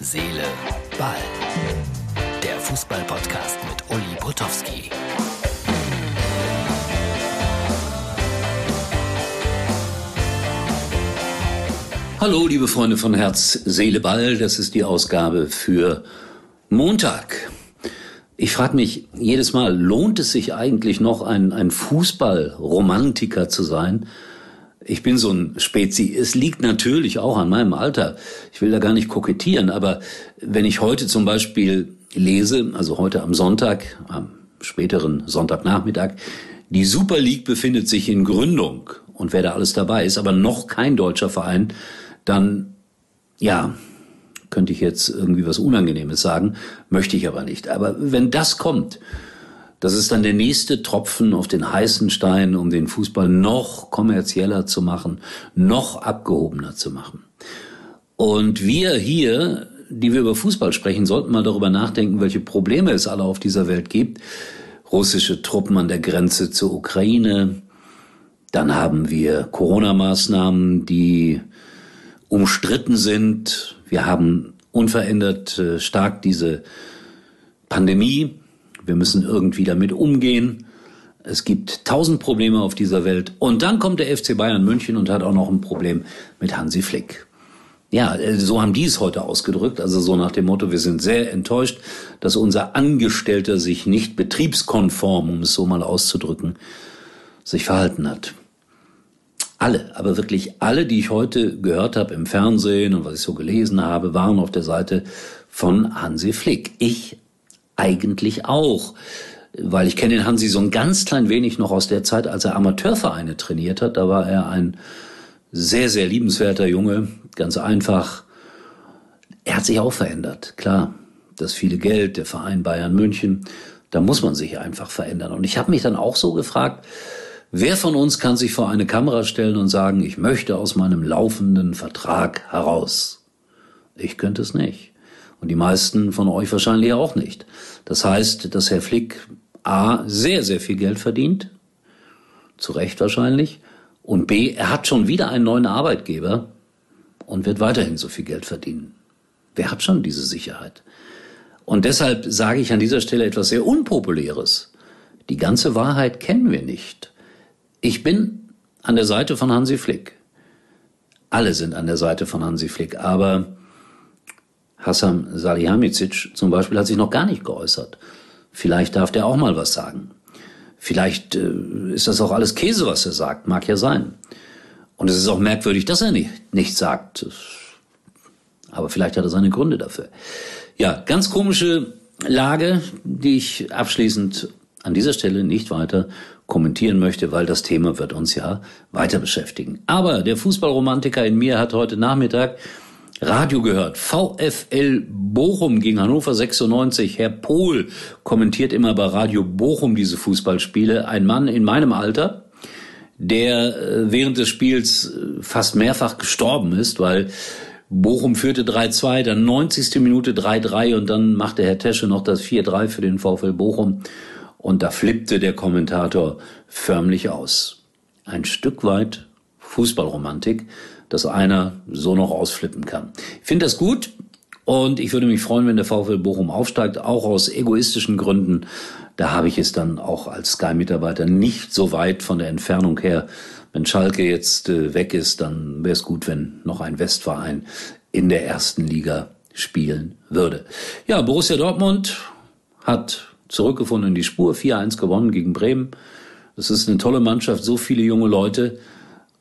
Seele, Ball. Der Fußball-Podcast mit Uli Potowski. Hallo, liebe Freunde von Herz, Seele, Ball. Das ist die Ausgabe für Montag. Ich frage mich jedes Mal, lohnt es sich eigentlich noch, ein, ein Fußballromantiker zu sein? Ich bin so ein Spezi. Es liegt natürlich auch an meinem Alter. Ich will da gar nicht kokettieren, aber wenn ich heute zum Beispiel lese, also heute am Sonntag, am späteren Sonntagnachmittag, die Super League befindet sich in Gründung und wer da alles dabei ist, aber noch kein deutscher Verein, dann, ja, könnte ich jetzt irgendwie was Unangenehmes sagen, möchte ich aber nicht. Aber wenn das kommt, das ist dann der nächste Tropfen auf den heißen Stein, um den Fußball noch kommerzieller zu machen, noch abgehobener zu machen. Und wir hier, die wir über Fußball sprechen, sollten mal darüber nachdenken, welche Probleme es alle auf dieser Welt gibt. Russische Truppen an der Grenze zur Ukraine. Dann haben wir Corona-Maßnahmen, die umstritten sind. Wir haben unverändert äh, stark diese Pandemie. Wir müssen irgendwie damit umgehen. Es gibt tausend Probleme auf dieser Welt. Und dann kommt der FC Bayern München und hat auch noch ein Problem mit Hansi Flick. Ja, äh, so haben die es heute ausgedrückt. Also so nach dem Motto, wir sind sehr enttäuscht, dass unser Angestellter sich nicht betriebskonform, um es so mal auszudrücken, sich verhalten hat. Alle, aber wirklich alle, die ich heute gehört habe im Fernsehen und was ich so gelesen habe, waren auf der Seite von Hansi Flick. Ich eigentlich auch. Weil ich kenne den Hansi so ein ganz klein wenig noch aus der Zeit, als er Amateurvereine trainiert hat. Da war er ein sehr, sehr liebenswerter Junge, ganz einfach. Er hat sich auch verändert, klar. Das viele Geld, der Verein Bayern München, da muss man sich einfach verändern. Und ich habe mich dann auch so gefragt, wer von uns kann sich vor eine Kamera stellen und sagen, ich möchte aus meinem laufenden Vertrag heraus? Ich könnte es nicht. Und die meisten von euch wahrscheinlich auch nicht. Das heißt, dass Herr Flick A sehr, sehr viel Geld verdient, zu Recht wahrscheinlich, und B, er hat schon wieder einen neuen Arbeitgeber und wird weiterhin so viel Geld verdienen. Wer hat schon diese Sicherheit? Und deshalb sage ich an dieser Stelle etwas sehr Unpopuläres. Die ganze Wahrheit kennen wir nicht. Ich bin an der Seite von Hansi Flick. Alle sind an der Seite von Hansi Flick, aber Hassan Salihamidzic zum Beispiel hat sich noch gar nicht geäußert. Vielleicht darf der auch mal was sagen. Vielleicht äh, ist das auch alles Käse, was er sagt. Mag ja sein. Und es ist auch merkwürdig, dass er nicht, nicht sagt. Aber vielleicht hat er seine Gründe dafür. Ja, ganz komische Lage, die ich abschließend an dieser Stelle nicht weiter kommentieren möchte, weil das Thema wird uns ja weiter beschäftigen. Aber der Fußballromantiker in mir hat heute Nachmittag Radio gehört. VfL Bochum gegen Hannover 96. Herr Pohl kommentiert immer bei Radio Bochum diese Fußballspiele. Ein Mann in meinem Alter, der äh, während des Spiels äh, fast mehrfach gestorben ist, weil Bochum führte 3-2, dann 90. Minute 3-3 und dann machte Herr Tesche noch das 4-3 für den VfL Bochum. Und da flippte der Kommentator förmlich aus. Ein Stück weit Fußballromantik dass einer so noch ausflippen kann. Ich finde das gut und ich würde mich freuen, wenn der VfL Bochum aufsteigt, auch aus egoistischen Gründen. Da habe ich es dann auch als Sky-Mitarbeiter nicht so weit von der Entfernung her. Wenn Schalke jetzt äh, weg ist, dann wäre es gut, wenn noch ein Westverein in der ersten Liga spielen würde. Ja, Borussia Dortmund hat zurückgefunden in die Spur, 4-1 gewonnen gegen Bremen. Das ist eine tolle Mannschaft, so viele junge Leute.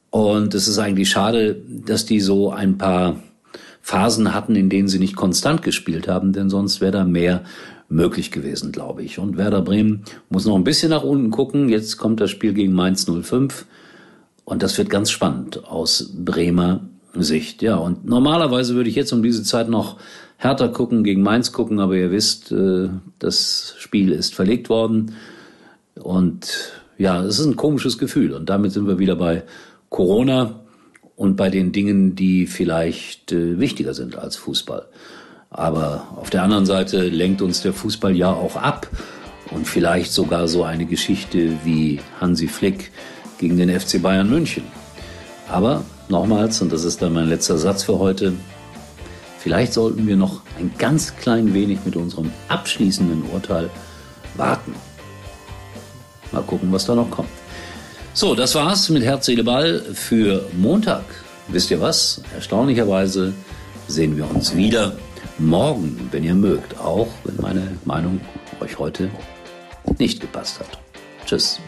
Und es ist eigentlich schade, dass die so ein paar Phasen hatten, in denen sie nicht konstant gespielt haben, denn sonst wäre da mehr möglich gewesen, glaube ich. Und Werder Bremen muss noch ein bisschen nach unten gucken. Jetzt kommt das Spiel gegen Mainz 05 und das wird ganz spannend aus Bremer Sicht. Ja, und normalerweise würde ich jetzt um diese Zeit noch härter gucken, gegen Mainz gucken, aber ihr wisst, äh, das Spiel ist verlegt worden und ja, es ist ein komisches Gefühl und damit sind wir wieder bei Corona und bei den Dingen, die vielleicht äh, wichtiger sind als Fußball. Aber auf der anderen Seite lenkt uns der Fußball ja auch ab und vielleicht sogar so eine Geschichte wie Hansi Flick gegen den FC Bayern München. Aber nochmals, und das ist dann mein letzter Satz für heute, Vielleicht sollten wir noch ein ganz klein wenig mit unserem abschließenden Urteil warten. Mal gucken, was da noch kommt. So, das war's mit Herz, Seele, Ball für Montag. Wisst ihr was? Erstaunlicherweise sehen wir uns wieder morgen, wenn ihr mögt, auch wenn meine Meinung euch heute nicht gepasst hat. Tschüss.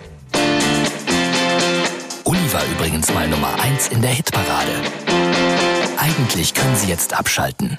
Uli war übrigens mal Nummer 1 in der Hitparade. Eigentlich können Sie jetzt abschalten.